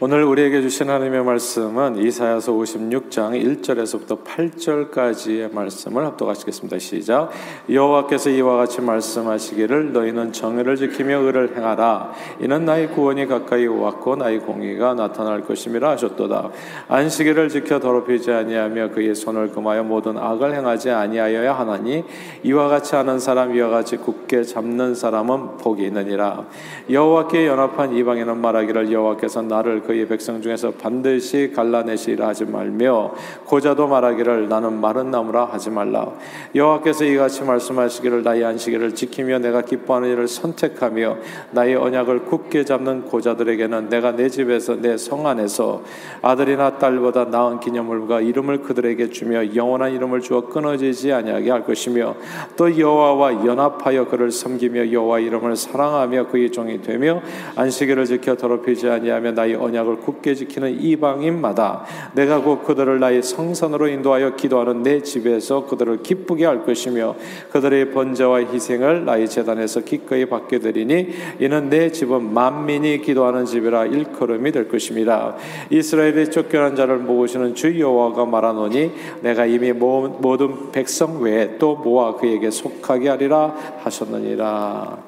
오늘 우리에게 주신 하나님의 말씀은 이사야서 56장 1절에서부터 8절까지의 말씀을 합독하시겠습니다. 시작. 여호와께서 이와 같이 말씀하시기를 너희는 정의를 지키며 의를 행하라. 이는 나의 구원이 가까이 왔고 나의 공의가 나타날 것임이라 하셨도다. 안식일을 지켜 더럽히지 아니하며 그의 손을 금하여 모든 악을 행하지 아니하여야 하나니 이와 같이 하는 사람 이와 같이 굳게 잡는 사람은 복이 있느니라. 여호와께 연합한 이방인은 말하기를 여호와께서 나를 그의 백성 중에서 반드시 갈라내시라 하지 말며 고자도 말하기를 나는 마른 나무라 하지 말라. 여호와께서 이같이 말씀하시기를 나의 안식일을 지키며 내가 기뻐하는 일을 선택하며 나의 언약을 굳게 잡는 고자들에게는 내가 내 집에서 내 성 안에서 아들이나 딸보다 나은 기념물과 이름을 그들에게 주며 영원한 이름을 주어 끊어지지 아니하게 할 것이며 또 여호와와 연합하여 그를 섬기며 여호와 이름을 사랑하며 그의 종이 되며 안식일을 지켜 더럽히지 아니하며 나의 언약 언약을 굳게 지키는 이방인마다 내가 곧 그들을 나의 성산으로 인도하여 기도하는 내 집에서 그들을 기쁘게 할 것이며 그들의 번제와 희생을 나의 재단에서 기꺼이 받게 되리니 이는 내 집은 만민이 기도하는 집이라 일컬음이 될 것입니다. 이스라엘의 쫓겨난 자를 모으시는 주 여호와가 말하노니 내가 이미 모든 백성 외에 또 모아 그에게 속하게 하리라 하셨느니라.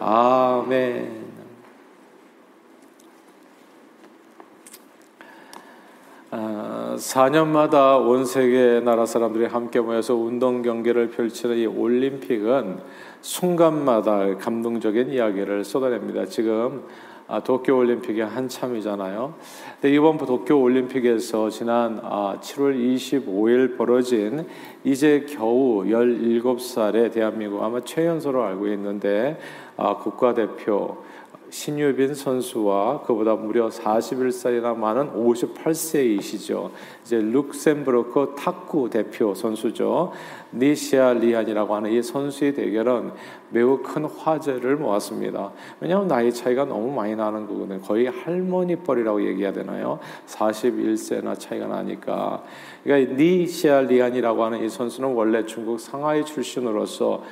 아멘. 4년마다 온 세계 나라 사람들이 함께 모여서 운동 경기를 펼치는 이 올림픽은 순간마다 감동적인 이야기를 쏟아냅니다. 지금 아, 도쿄 올림픽이 한참이잖아요. 근데 이번 도쿄 올림픽에서 지난 7월 25일 벌어진 이제 겨우 17살의 대한민국 아마 최연소로 알고 있는데 아, 국가대표 신유빈 선수와 그보다 무려 41살이나 많은 58세이시죠. 이제 룩셈부르크 탁구 대표 선수죠. 니시아 리안이라고 하는 이 선수의 대결은 매우 큰 화제를 모았습니다. 왜냐하면 나이 차이가 너무 많이 나는 거거든요. 거의 할머니 뻘이라고 얘기해야 되나요? 41세나 차이가 나니까. 그러니까 니시아리안이라고 하는 이 선수는 원래 중국 상하이 출신으로서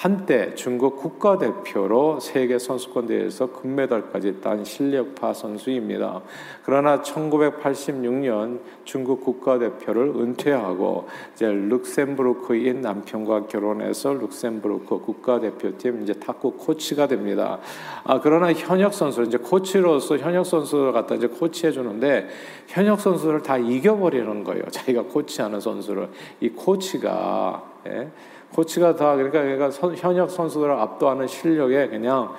한때 중국 국가대표로 세계 선수권 대회에서 금메달까지 딴 실력파 선수입니다. 그러나 1986년 중국 국가대표를 은퇴하고 이제 룩셈부르크인 남편과 결혼해서 룩셈부르크 국가대표팀 이제 탁구 코치가 됩니다. 아 그러나 현역 선수 이제 코치로서 현역 선수를 갖다 이제 코치해 주는데 현역 선수를 다 이겨버리는 거예요. 자기가 코치하는 선수를 이 코치가 예? 코치가 다 그러니까 그러니까 선, 현역 선수들을 압도하는 실력에 그냥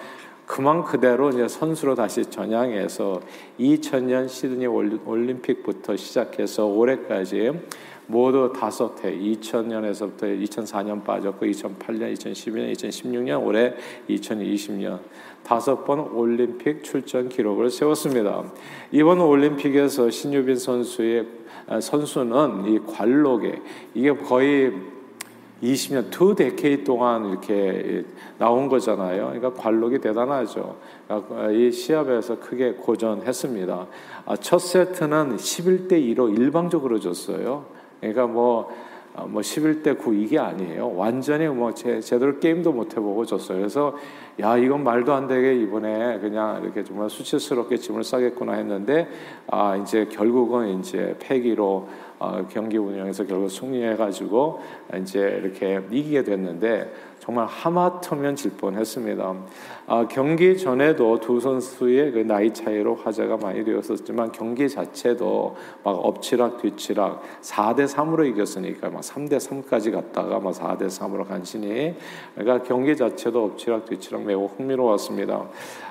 그만 그대로 이제 선수로 다시 전향해서 2000년 시드니 올림픽부터 시작해서 올해까지 모두 다섯 해 2000년에서부터 2004년 빠졌고 2008년, 2012년, 2016년, 올해 2020년 다섯 번 올림픽 출전 기록을 세웠습니다. 이번 올림픽에서 신유빈 선수의 선수는 이 관록에 이게 거의 20년, 두 데케이 동안 이렇게 나온 거잖아요. 그러니까 관록이 대단하죠. 그러니까 이 시합에서 크게 고전했습니다. 아, 첫 세트는 11대 2로 일방적으로 졌어요. 그러니까 뭐, 아, 뭐 11대 9 이게 아니에요. 완전히 뭐 제, 제대로 게임도 못 해보고 졌어요. 그래서 야 이건 말도 안 되게 이번에 그냥 이렇게 정말 수치스럽게 짐을 싸겠구나 했는데 아 이제 결국은 이제 패기로 어, 경기 운영에서 결국 승리해가지고 이제 이렇게 이기게 됐는데 정말 하마터면 질 뻔했습니다. 아, 경기 전에도 두 선수의 그 나이 차이로 화제가 많이 되었었지만 경기 자체도 막 엎치락 뒤치락 4대 3으로 이겼으니까 막 3대 3까지 갔다가 막 4대 3으로 간신히 그러니까 경기 자체도 엎치락 뒤치락 매우 흥미로웠습니다.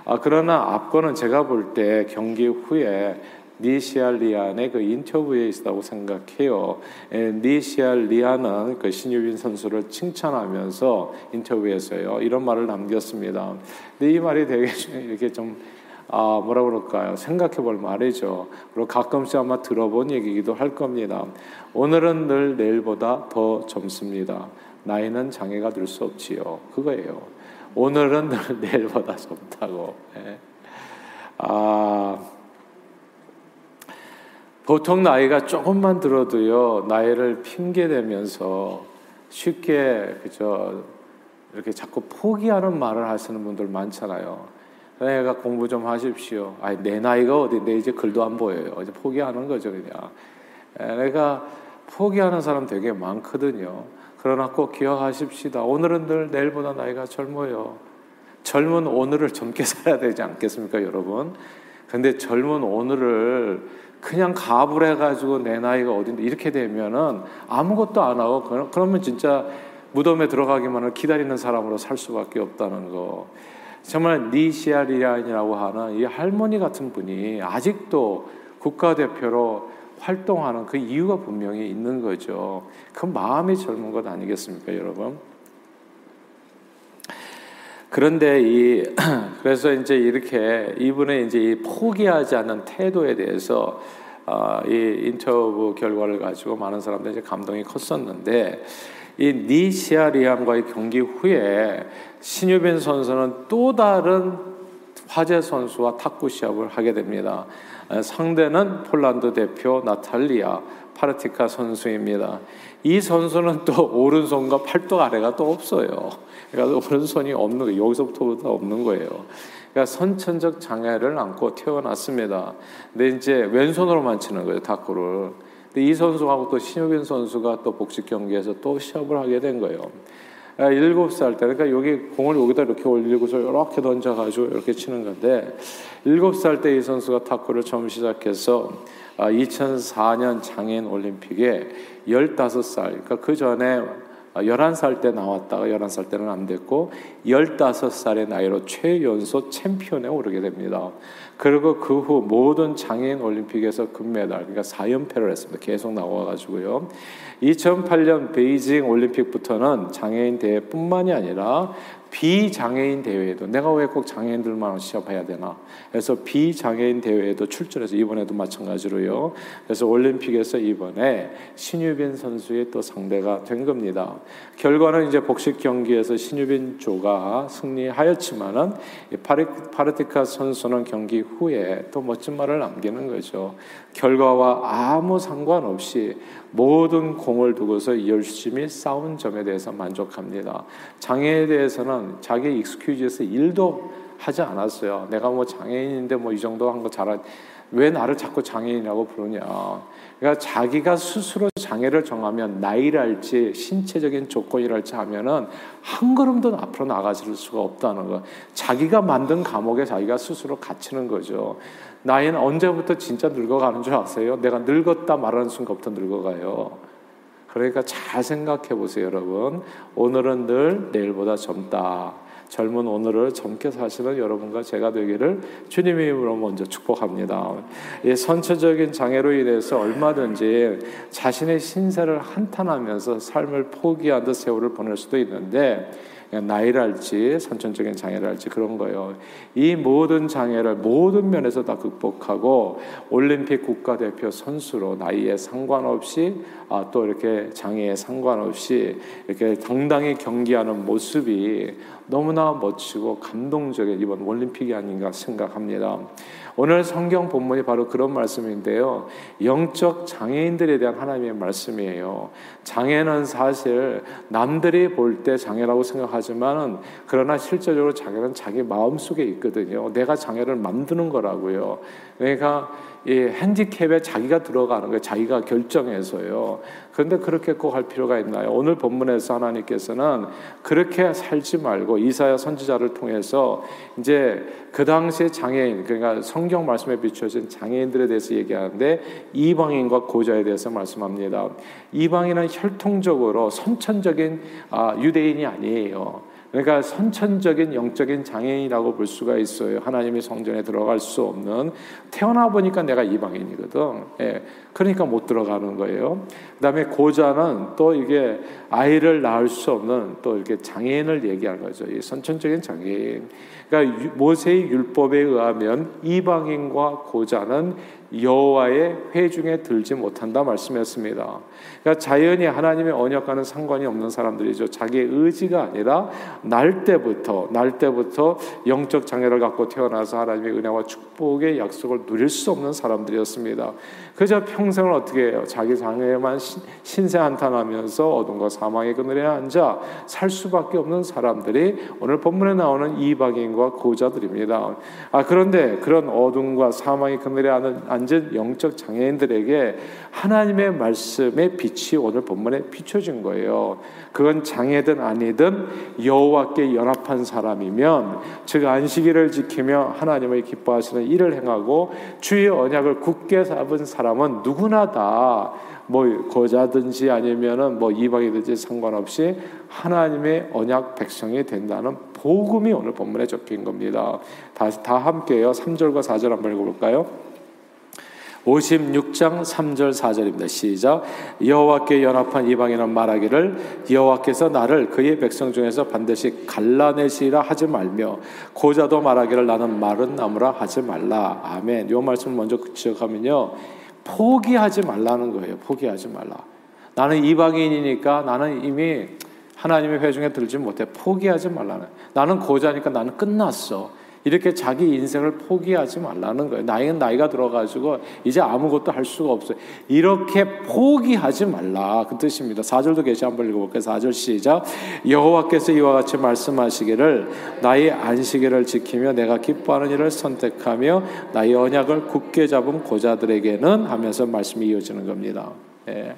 아, 그러나 앞거는 제가 볼 때 경기 후에 니시알리안의 그 인터뷰에 있다고 생각해요. 니시알리안은 그 신유빈 선수를 칭찬하면서 인터뷰에서요 이런 말을 남겼습니다. 근데 이 말이 되게 이렇게 좀 아, 뭐라 그럴까요? 생각해 볼 말이죠. 그리고 가끔씩 아마 들어본 얘기기도 할 겁니다. 오늘은 늘 내일보다 더 젊습니다. 나이는 장애가 될 수 없지요. 그거예요. 오늘은 늘 내일보다 젊다고. 예. 아, 보통 나이가 조금만 들어도요, 나이를 핑계대면서 쉽게, 그저, 이렇게 자꾸 포기하는 말을 하시는 분들 많잖아요. 내가 공부 좀 하십시오. 아니 내 나이가 어딘데 이제 글도 안 보여요. 이제 포기하는 거죠 그냥. 내가 포기하는 사람 되게 많거든요. 그러나 꼭 기억하십시다. 오늘은 늘 내일보다 나이가 젊어요. 젊은 오늘을 젊게 살아야 되지 않겠습니까, 여러분? 근데 젊은 오늘을 그냥 가불 해가지고 내 나이가 어딘데 이렇게 되면은 아무것도 안 하고 그러면 진짜 무덤에 들어가기만을 기다리는 사람으로 살 수밖에 없다는 거. 정말 니시아리안이라고 하는 이 할머니 같은 분이 아직도 국가대표로 활동하는 그 이유가 분명히 있는 거죠. 그 마음이 젊은 것 아니겠습니까, 여러분? 그런데 이 그래서 이제 이렇게 이분의 이제 이 포기하지 않는 태도에 대해서 어, 이 인터뷰 결과를 가지고 많은 사람들이 이제 감동이 컸었는데 이 니시아리안과의 경기 후에 신유빈 선수는 또 다른 화제 선수와 탁구 시합을 하게 됩니다. 상대는 폴란드 대표 나탈리아 파르티카 선수입니다. 이 선수는 또 오른손과 팔뚝 아래가 또 없어요. 그러니까 오른손이 없는 거예요. 여기서부터 없는 거예요. 그러니까 선천적 장애를 안고 태어났습니다. 근데 이제 왼손으로만 치는 거예요, 탁구를. 근데 이 선수하고 또 신효빈 선수가 또 복식 경기에서 또 시합을 하게 된 거예요. 아, 일곱 살 때, 그러니까 여기 공을 여기다 이렇게 올리고서 이렇게 던져가지고 이렇게 치는 건데, 일곱 살 때 이 선수가 탁구를 처음 시작해서 2004년 아, 장애인 올림픽에 15살, 그러니까 그 전에 11살 때 나왔다가 11살 때는 안 됐고 15살의 나이로 최연소 챔피언에 오르게 됩니다. 그리고 그 후 모든 장애인 올림픽에서 금메달, 그러니까 4연패를 했습니다. 계속 나와 가지고요. 2008년 베이징 올림픽부터는 장애인 대회뿐만이 아니라 비장애인 대회에도 내가 왜 꼭 장애인들만 시합해야 되나? 그래서 비장애인 대회에도 출전해서 이번에도 마찬가지로요. 그래서 올림픽에서 이번에 신유빈 선수의 또 상대가 된 겁니다. 결과는 이제 복식 경기에서 신유빈 조가 승리하였지만은 파르티카 선수는 경기 후에 또 멋진 말을 남기는 거죠. 결과와 아무 상관없이 모든 공을 두고서 열심히 싸운 점에 대해서 만족합니다. 장애에 대해서는 자기 익스큐즈에서 일도 하지 않았어요. 내가 뭐 장애인인데 뭐 이 정도 한 거 잘한 왜 나를 자꾸 장애인이라고 부르냐. 그러니까 자기가 스스로 장애를 정하면 나이랄지 신체적인 조건이랄지 하면은 한 걸음도 앞으로 나가질 수가 없다는 거. 자기가 만든 감옥에 자기가 스스로 갇히는 거죠. 나이는 언제부터 진짜 늙어가는 줄 아세요? 내가 늙었다 말하는 순간부터 늙어가요. 그러니까 잘 생각해 보세요, 여러분. 오늘은 늘 내일보다 젊다. 젊은 오늘을 젊게 사시는 여러분과 제가 되기를 주님의 이름으로 먼저 축복합니다. 이 선체적인 장애로 인해서 얼마든지 자신의 신세를 한탄하면서 삶을 포기한 듯 세월을 보낼 수도 있는데 나이랄지 선천적인 장애랄지 그런 거예요. 이 모든 장애를 모든 면에서 다 극복하고 올림픽 국가대표 선수로 나이에 상관없이 아, 또 이렇게 장애에 상관없이 이렇게 당당히 경기하는 모습이 너무나 멋지고 감동적인 이번 올림픽이 아닌가 생각합니다. 오늘 성경 본문이 바로 그런 말씀인데요. 영적 장애인들에 대한 하나님의 말씀이에요. 장애는 사실 남들이 볼 때 장애라고 생각하지만은 그러나 실제적으로 장애는 자기 마음 속에 있거든요. 내가 장애를 만드는 거라고요. 그러니까 이 핸디캡에 자기가 들어가는 거예요. 자기가 결정해서요. 그런데 그렇게 꼭 할 필요가 있나요? 오늘 본문에서 하나님께서는 그렇게 살지 말고 이사야 선지자를 통해서 이제 그 당시에 장애인 그러니까 성경 말씀에 비춰진 장애인들에 대해서 얘기하는데 이방인과 고자에 대해서 말씀합니다. 이방인은 혈통적으로 선천적인 아, 유대인이 아니에요. 그러니까 선천적인 영적인 장애인이라고 볼 수가 있어요. 하나님의 성전에 들어갈 수 없는 태어나 보니까 내가 이방인이거든. 예. 그러니까 못 들어가는 거예요. 그다음에 고자는 또 이게 아이를 낳을 수 없는 또 이렇게 장애인을 얘기하는 거죠. 이 선천적인 장애인. 그러니까 모세의 율법에 의하면 이방인과 고자는 여호와의 회중에 들지 못한다 말씀했습니다. 그러니까 자연히 하나님의 언약과는 상관이 없는 사람들이죠. 자기의 의지가 아니라 날 때부터 날 때부터 영적 장애를 갖고 태어나서 하나님의 은혜와 축복의 약속을 누릴 수 없는 사람들이었습니다. 그저 평생을 어떻게 해요? 자기 장애에만 신세 한탄하면서 어둠과 사망의 그늘에 앉아 살 수밖에 없는 사람들이 오늘 본문에 나오는 이방인과 고자들입니다. 아 그런데 그런 어둠과 사망의 그늘에 앉은 영적 장애인들에게 하나님의 말씀의 빛이 오늘 본문에 비춰진 거예요. 그건 장애든 아니든 여호와께 연합한 사람이면 즉 안식일을 지키며 하나님의 기뻐하시는 일을 행하고 주의 언약을 굳게 잡은 사람은 누구나 다 뭐 거자든지 아니면은 뭐 이방이든지 상관없이 하나님의 언약 백성이 된다는 복음이 오늘 본문에 적힌 겁니다. 다, 다 함께요. 3절과 4절 한번 읽어볼까요? 56장 3절 4절입니다. 시작. 여호와께 연합한 이방인은 말하기를 여호와께서 나를 그의 백성 중에서 반드시 갈라내시라 하지 말며 고자도 말하기를 나는 마른 나무라 하지 말라. 아멘. 이 말씀 먼저 지적하면요. 포기하지 말라는 거예요. 포기하지 말라. 나는 이방인이니까 나는 이미 하나님의 회중에 들지 못해 포기하지 말라는. 나는 고자니까 나는 끝났어. 이렇게 자기 인생을 포기하지 말라는 거예요. 나이는 나이가 들어가지고 이제 아무것도 할 수가 없어요. 이렇게 포기하지 말라 그 뜻입니다. 4절도 계시 한번 읽어볼게요. 4절 시작. 여호와께서 이와 같이 말씀하시기를 나의 안식일을 지키며 내가 기뻐하는 일을 선택하며 나의 언약을 굳게 잡은 고자들에게는 하면서 말씀이 이어지는 겁니다. 예.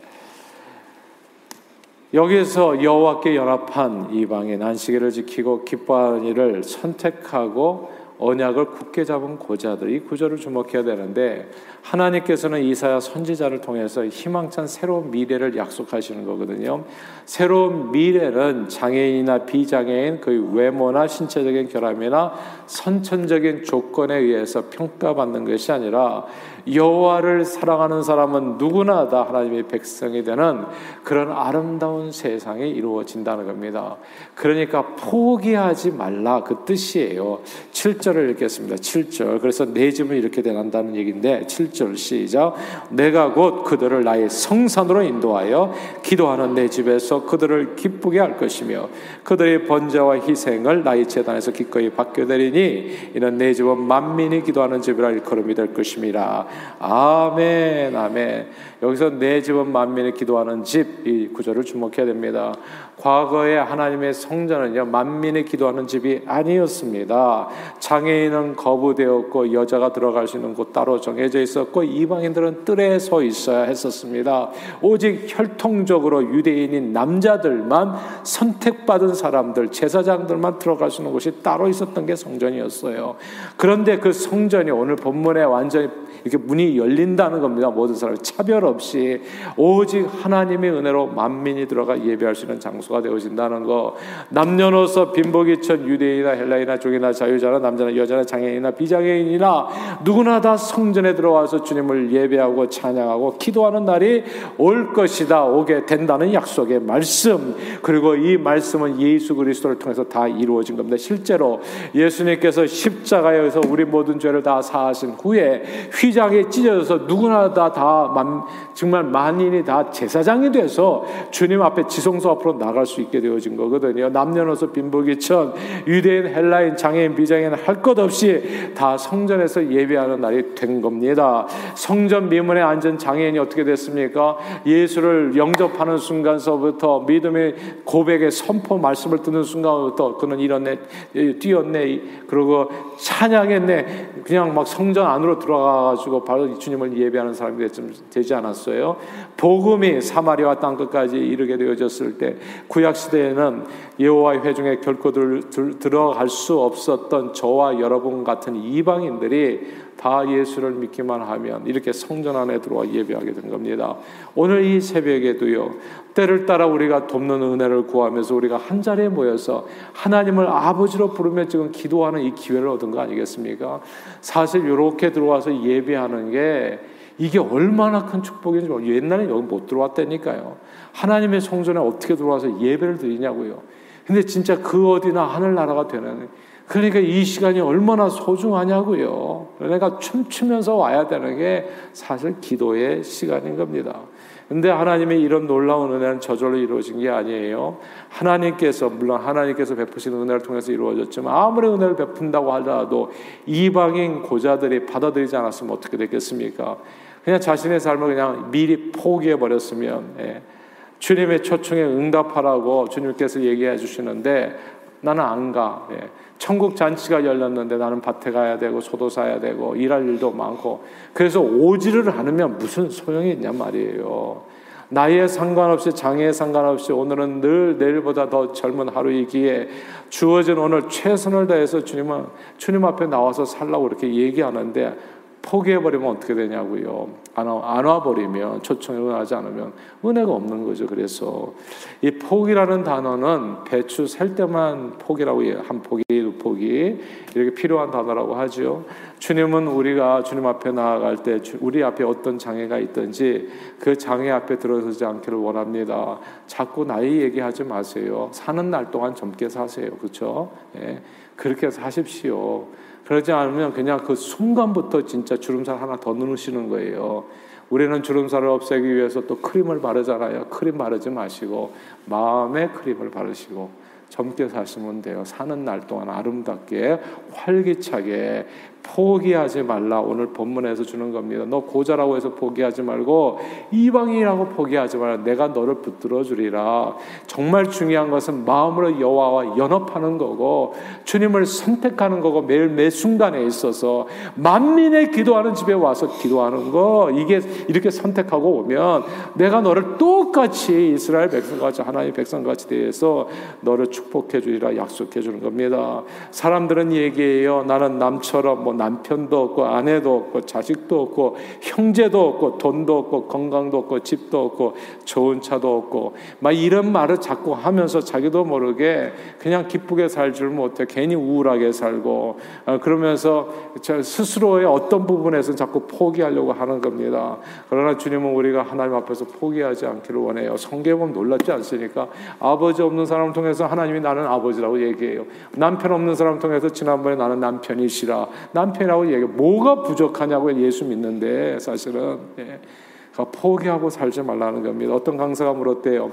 여기에서 여호와께 연합한 이방인 안식일을 지키고 기뻐하는 일을 선택하고 언약을 굳게 잡은 고자들 이 구절을 주목해야 되는데 하나님께서는 이사야 선지자를 통해서 희망찬 새로운 미래를 약속하시는 거거든요. 새로운 미래는 장애인이나 비장애인 그 외모나 신체적인 결함이나 선천적인 조건에 의해서 평가받는 것이 아니라 여호와를 사랑하는 사람은 누구나 다 하나님의 백성이 되는 그런 아름다운 세상이 이루어진다는 겁니다. 그러니까 포기하지 말라 그 뜻이에요. 7절을 읽겠습니다. 7절. 그래서 내 집은 이렇게 되난다는 얘기인데 7절 시작. 내가 곧 그들을 나의 성산으로 인도하여 기도하는 내 집에서 그들을 기쁘게 할 것이며 그들의 번제와 희생을 나의 재단에서 기꺼이 받게 되리니 이는 내 집은 만민이 기도하는 집이라 일컬음이 될 것임이라. 아멘, 아멘. 여기서 내 집은 만민이 기도하는 집 이 구절을 주목해야 됩니다. 과거에 하나님의 성전은요 만민이 기도하는 집이 아니었습니다. 장애인은 거부되었고 여자가 들어갈 수 있는 곳 따로 정해져 있었고 이방인들은 뜰에 서 있어야 했었습니다. 오직 혈통적으로 유대인인 남자들만 선택받은 사람들 제사장들만 들어갈 수 있는 곳이 따로 있었던 게 성전이었어요. 그런데 그 성전이 오늘 본문에 완전히 이렇게 문이 열린다는 겁니다. 모든 사람 차별 없이 오직 하나님의 은혜로 만민이 들어가 예배할 수 있는 장소 가 되어진다는 거. 남녀노소 빈복이천 유대인이나 헬라이나 쪽이나 자유자나 남자나 여자나 장애인이나 비장애인이나 누구나 다 성전에 들어와서 주님을 예배하고 찬양하고 기도하는 날이 올 것이다. 오게 된다는 약속의 말씀. 그리고 이 말씀은 예수 그리스도를 통해서 다 이루어진 겁니다. 실제로 예수님께서 십자가에서 우리 모든 죄를 다 사하신 후에 휘 휘장에 찢어져서 누구나 다, 다 만, 정말 만인이 다 제사장이 돼서 주님 앞에 지성소 앞으로 나갈 수 있게 되어진 거거든요. 남녀노소 빈부귀천 유대인 헬라인 장애인 비장애인 할 것 없이 다 성전에서 예배하는 날이 된 겁니다. 성전 미문에 앉은 장애인이 어떻게 됐습니까? 예수를 영접하는 순간서부터 믿음의 고백의 선포 말씀을 듣는 순간부터 그는 이렇네 뛰었네 그리고 찬양했네 그냥 막 성전 안으로 들어가 가지고 바로 주님을 예배하는 사람이 되지 않았어요. 복음이 사마리아 땅 끝까지 이르게 되어졌을 때 구약 시대에는 여호와의 회중에 결코 들, 들, 들어갈 수 없었던 저와 여러분 같은 이방인들이 다 예수를 믿기만 하면 이렇게 성전 안에 들어와 예배하게 된 겁니다. 오늘 이 새벽에도요. 때를 따라 우리가 돕는 은혜를 구하면서 우리가 한 자리에 모여서 하나님을 아버지로 부르며 지금 기도하는 이 기회를 얻은 거 아니겠습니까? 사실 이렇게 들어와서 예배하는 게 이게 얼마나 큰 축복인지 옛날에 여기 못 들어왔다니까요. 하나님의 성전에 어떻게 들어와서 예배를 드리냐고요. 근데 진짜 그 어디나 하늘나라가 되는 그러니까 이 시간이 얼마나 소중하냐고요. 내가 춤추면서 와야 되는 게 사실 기도의 시간인 겁니다. 근데 하나님의 이런 놀라운 은혜는 저절로 이루어진 게 아니에요. 하나님께서 물론 하나님께서 베푸신 은혜를 통해서 이루어졌지만 아무리 은혜를 베푼다고 하더라도 이방인 고자들이 받아들이지 않았으면 어떻게 되겠습니까? 그냥 자신의 삶을 그냥 미리 포기해 버렸으면 예. 주님의 초청에 응답하라고 주님께서 얘기해 주시는데 나는 안 가. 예. 천국 잔치가 열렸는데 나는 밭에 가야 되고 소도 사야 되고 일할 일도 많고 그래서 오지를 않으면 무슨 소용이 있냐 말이에요. 나이에 상관없이 장애에 상관없이 오늘은 늘 내일보다 더 젊은 하루이기에 주어진 오늘 최선을 다해서 주님은 주님 앞에 나와서 살라고 이렇게 얘기하는데 포기해버리면 어떻게 되냐고요. 안, 안 와버리면, 초청에 응하지 않으면 은혜가 없는 거죠. 그래서 이 포기라는 단어는 배추 살 때만 포기라고 한 포기, 두 포기 이렇게 필요한 단어라고 하죠. 주님은 우리가 주님 앞에 나아갈 때 우리 앞에 어떤 장애가 있든지 그 장애 앞에 들어서지 않기를 원합니다. 자꾸 나이 얘기하지 마세요. 사는 날 동안 젊게 사세요. 그렇죠? 예. 그렇게 사십시오. 그러지 않으면 그냥 그 순간부터 진짜 주름살 하나 더 넣으시는 거예요. 우리는 주름살을 없애기 위해서 또 크림을 바르잖아요. 크림 바르지 마시고 마음에 크림을 바르시고 젊게 사시면 돼요. 사는 날 동안 아름답게 활기차게 포기하지 말라. 오늘 본문에서 주는 겁니다. 너 고자라고 해서 포기하지 말고 이방인이라고 포기하지 말라. 내가 너를 붙들어 주리라. 정말 중요한 것은 마음으로 여호와와 연합하는 거고 주님을 선택하는 거고 매일 매 순간에 있어서 만민의 기도하는 집에 와서 기도하는 거 이게 이렇게 선택하고 오면 내가 너를 똑같이 이스라엘 백성같이 하나님의 백성같이 대해서 너를 축복해 주리라 약속해 주는 겁니다. 사람들은 얘기해요. 나는 남처럼 뭐 남편도 없고 아내도 없고 자식도 없고 형제도 없고 돈도 없고 건강도 없고 집도 없고 좋은 차도 없고 막 이런 말을 자꾸 하면서 자기도 모르게 그냥 기쁘게 살 줄 못해 괜히 우울하게 살고 어, 그러면서 스스로의 어떤 부분에서 자꾸 포기하려고 하는 겁니다. 그러나 주님은 우리가 하나님 앞에서 포기하지 않기를 원해요. 성경은 놀랍지 않습니까? 아버지 없는 사람을 통해서 하나님이 나는 아버지라고 얘기해요. 남편 없는 사람 통해서 지난번에 나는 남편이시라. 남편이라고 얘기해. 뭐가 부족하냐고 예수 믿는데 사실은 예. 포기하고 살지 말라는 겁니다. 어떤 강사가 물었대요.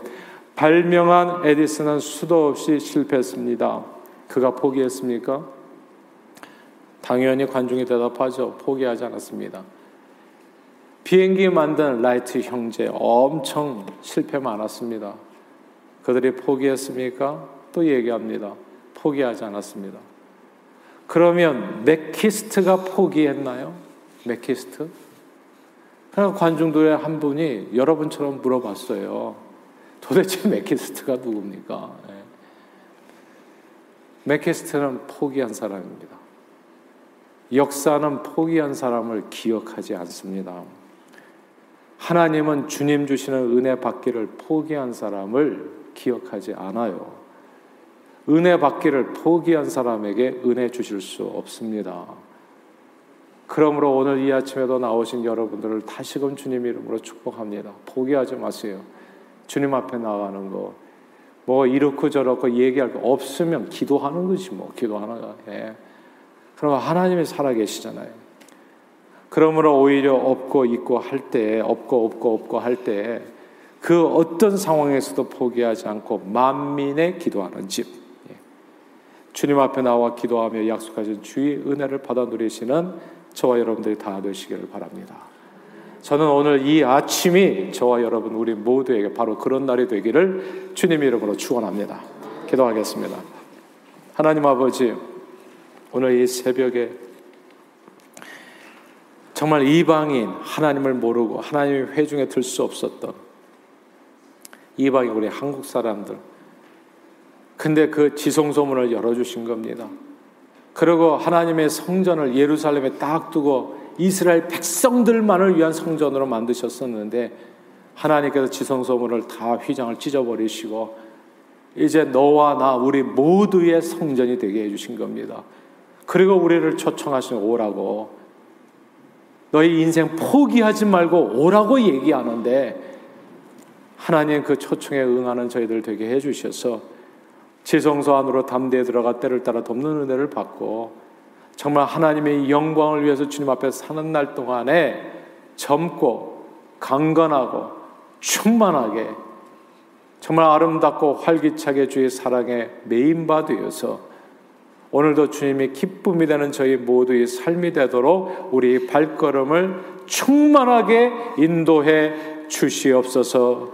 발명한 에디슨은 수도 없이 실패했습니다. 그가 포기했습니까? 당연히 관중이 대답하죠. 포기하지 않았습니다. 비행기 만든 라이트 형제 엄청 실패 많았습니다. 그들이 포기했습니까? 또 얘기합니다. 포기하지 않았습니다. 그러면 맥키스트가 포기했나요? 맥키스트? 그냥 관중들의 한 분이 여러분처럼 물어봤어요. 도대체 맥키스트가 누굽니까? 네. 맥키스트는 포기한 사람입니다. 역사는 포기한 사람을 기억하지 않습니다. 하나님은 주님 주시는 은혜 받기를 포기한 사람을 기억하지 않아요. 은혜 받기를 포기한 사람에게 은혜 주실 수 없습니다. 그러므로 오늘 이 아침에도 나오신 여러분들을 다시금 주님 이름으로 축복합니다. 포기하지 마세요. 주님 앞에 나가는 거. 뭐 이렇고 저렇고 얘기할 거 없으면 기도하는 거지 뭐 기도하는 거. 예. 그럼 하나님이 살아 계시잖아요. 그러므로 오히려 없고 있고 할 때, 없고 없고 없고 할 때, 그 어떤 상황에서도 포기하지 않고 만민의 기도하는 집. 주님 앞에 나와 기도하며 약속하신 주의 은혜를 받아 누리시는 저와 여러분들이 다 되시기를 바랍니다. 저는 오늘 이 아침이 저와 여러분 우리 모두에게 바로 그런 날이 되기를 주님 이름으로 축원합니다. 기도하겠습니다. 하나님 아버지 오늘 이 새벽에 정말 이방인 하나님을 모르고 하나님의 회중에 들 수 없었던 이방인 우리 한국 사람들 근데 그 지성소문을 열어주신 겁니다. 그리고 하나님의 성전을 예루살렘에 딱 두고 이스라엘 백성들만을 위한 성전으로 만드셨었는데 하나님께서 지성소문을 다 휘장을 찢어버리시고 이제 너와 나 우리 모두의 성전이 되게 해주신 겁니다. 그리고 우리를 초청하신 오라고 너희 인생 포기하지 말고 오라고 얘기하는데 하나님 그 초청에 응하는 저희들 되게 해주셔서 지성소 안으로 담대에 들어가 때를 따라 돕는 은혜를 받고 정말 하나님의 영광을 위해서 주님 앞에 사는 날 동안에 젊고 강건하고 충만하게 정말 아름답고 활기차게 주의 사랑에 메인바 되어서 오늘도 주님이 기쁨이 되는 저희 모두의 삶이 되도록 우리 발걸음을 충만하게 인도해 주시옵소서